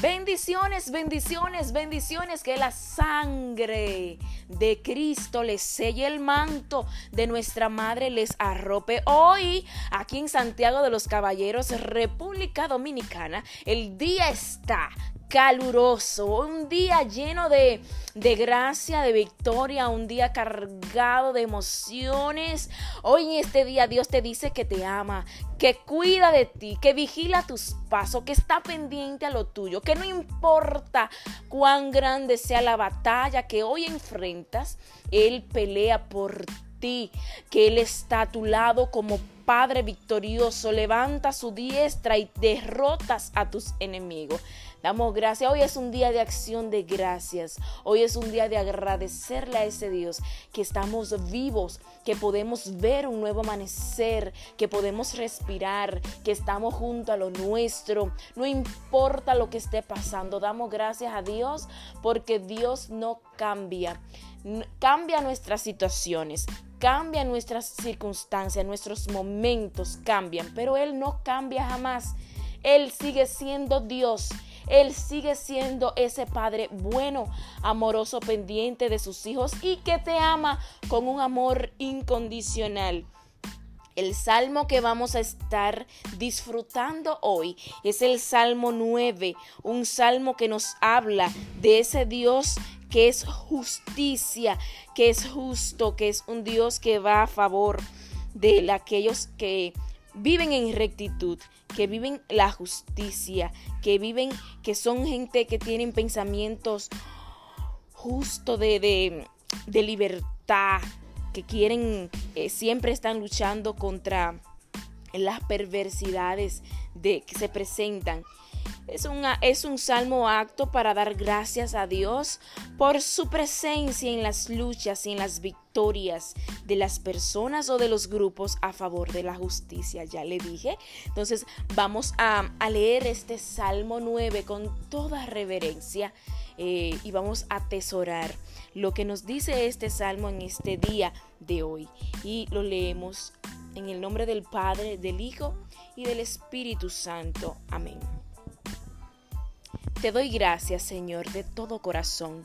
Bendiciones, bendiciones, bendiciones. Que la sangre de Cristo les selle el manto de nuestra Madre, les arrope. Hoy, aquí en Santiago de los Caballeros, República Dominicana, el día está caluroso, un día lleno de, de, gracia, de victoria, un día cargado de emociones. Hoy en este día Dios te dice que te ama, que cuida de ti, que vigila tus pasos, que está pendiente a lo tuyo, que no importa cuán grande sea la batalla que hoy enfrentas, Él pelea por ti, que Él está a tu lado como Padre victorioso, levanta su diestra y derrotas a tus enemigos. Damos gracias. Hoy es un día de acción de gracias. Hoy es un día de agradecerle a ese Dios que estamos vivos, que podemos ver un nuevo amanecer, que podemos respirar, que estamos junto a lo nuestro. No importa lo que esté pasando, damos gracias a Dios porque Dios no cambia. Cambia nuestras situaciones, cambia nuestras circunstancias, nuestros momentos cambian, pero Él no cambia jamás. Él sigue siendo Dios él sigue siendo ese Padre bueno, amoroso, pendiente de sus hijos y que te ama con un amor incondicional. El salmo que vamos a estar disfrutando hoy es el Salmo 9, un salmo que nos habla de ese Dios que es justicia, que es justo, que es un Dios que va a favor de aquellos que viven en rectitud, que viven la justicia, que viven, que son gente que tienen pensamientos justos de, de, libertad, que quieren, eh, siempre están luchando contra las perversidades de, que se presentan. Es, es un salmo acto para dar gracias a Dios por su presencia en las luchas y en las victorias de las personas o de los grupos a favor de la justicia. Ya le dije. Entonces vamos a, leer este salmo 9 con toda reverencia eh, y vamos a atesorar lo que nos dice este salmo en este día de hoy. Y lo leemos en el nombre del Padre, del Hijo y del Espíritu Santo. Amén. Te doy gracias, Señor, de todo corazón.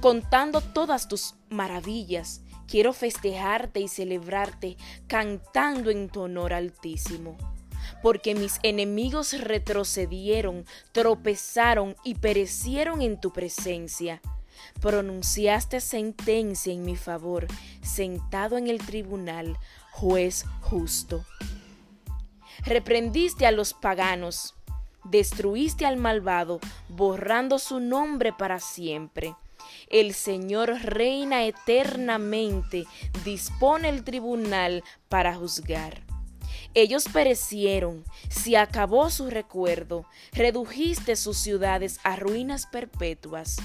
Contando todas tus maravillas, quiero festejarte y celebrarte cantando en tu honor altísimo. Porque mis enemigos retrocedieron, tropezaron y perecieron en tu presencia. Pronunciaste sentencia en mi favor, sentado en el tribunal, juez justo. Reprendiste a los paganos, Destruiste al malvado, borrando su nombre para siempre. El Señor reina eternamente, dispone el tribunal para juzgar. Ellos perecieron, se acabó su recuerdo, redujiste sus ciudades a ruinas perpetuas.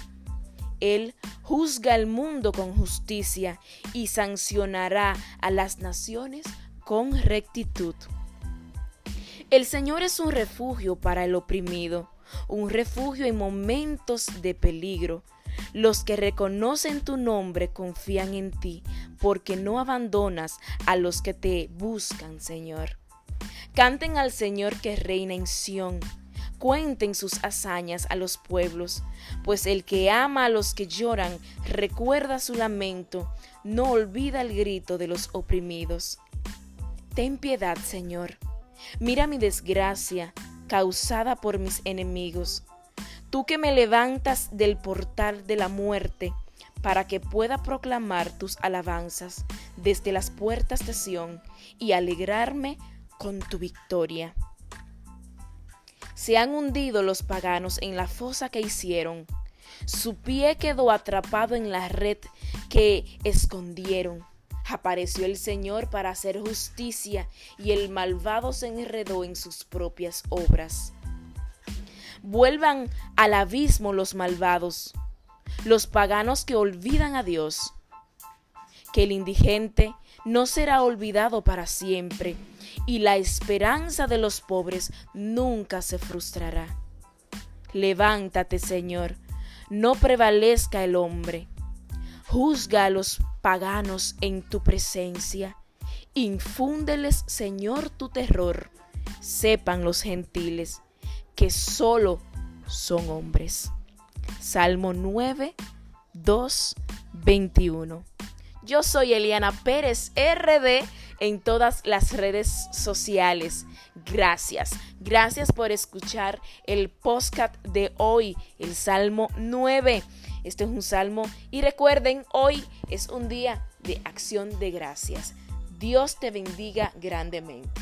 Él juzga al mundo con justicia y sancionará a las naciones con rectitud. El Señor es un refugio para el oprimido, un refugio en momentos de peligro. Los que reconocen tu nombre confían en ti, porque no abandonas a los que te buscan, Señor. Canten al Señor que reina en Sión. Cuenten sus hazañas a los pueblos, pues el que ama a los que lloran recuerda su lamento, no olvida el grito de los oprimidos. Ten piedad, Señor Mira mi desgracia causada por mis enemigos. Tú que me levantas del portal de la muerte, para que pueda proclamar tus alabanzas desde las puertas de Sión y alegrarme con tu victoria. Se han hundido los paganos en la fosa que hicieron. Su pie quedó atrapado en la red que escondieron. Apareció el Señor para hacer justicia y el malvado se enredó en sus propias obras. Vuelvan al abismo los malvados, los paganos que olvidan a Dios, que el indigente no será olvidado para siempre y la esperanza de los pobres nunca se frustrará. Levántate, Señor, no prevalezca el hombre. Juzga a los paganos en tu presencia. Infúndeles, Señor, tu terror. Sepan los gentiles que solo son hombres. Salmo 9, 2, 21. Yo soy Eliana Pérez, RD, en todas las redes sociales. Gracias, gracias por escuchar el podcast de hoy, el Salmo 9. Este es un salmo y recuerden, hoy es un día de acción de gracias. Dios te bendiga grandemente.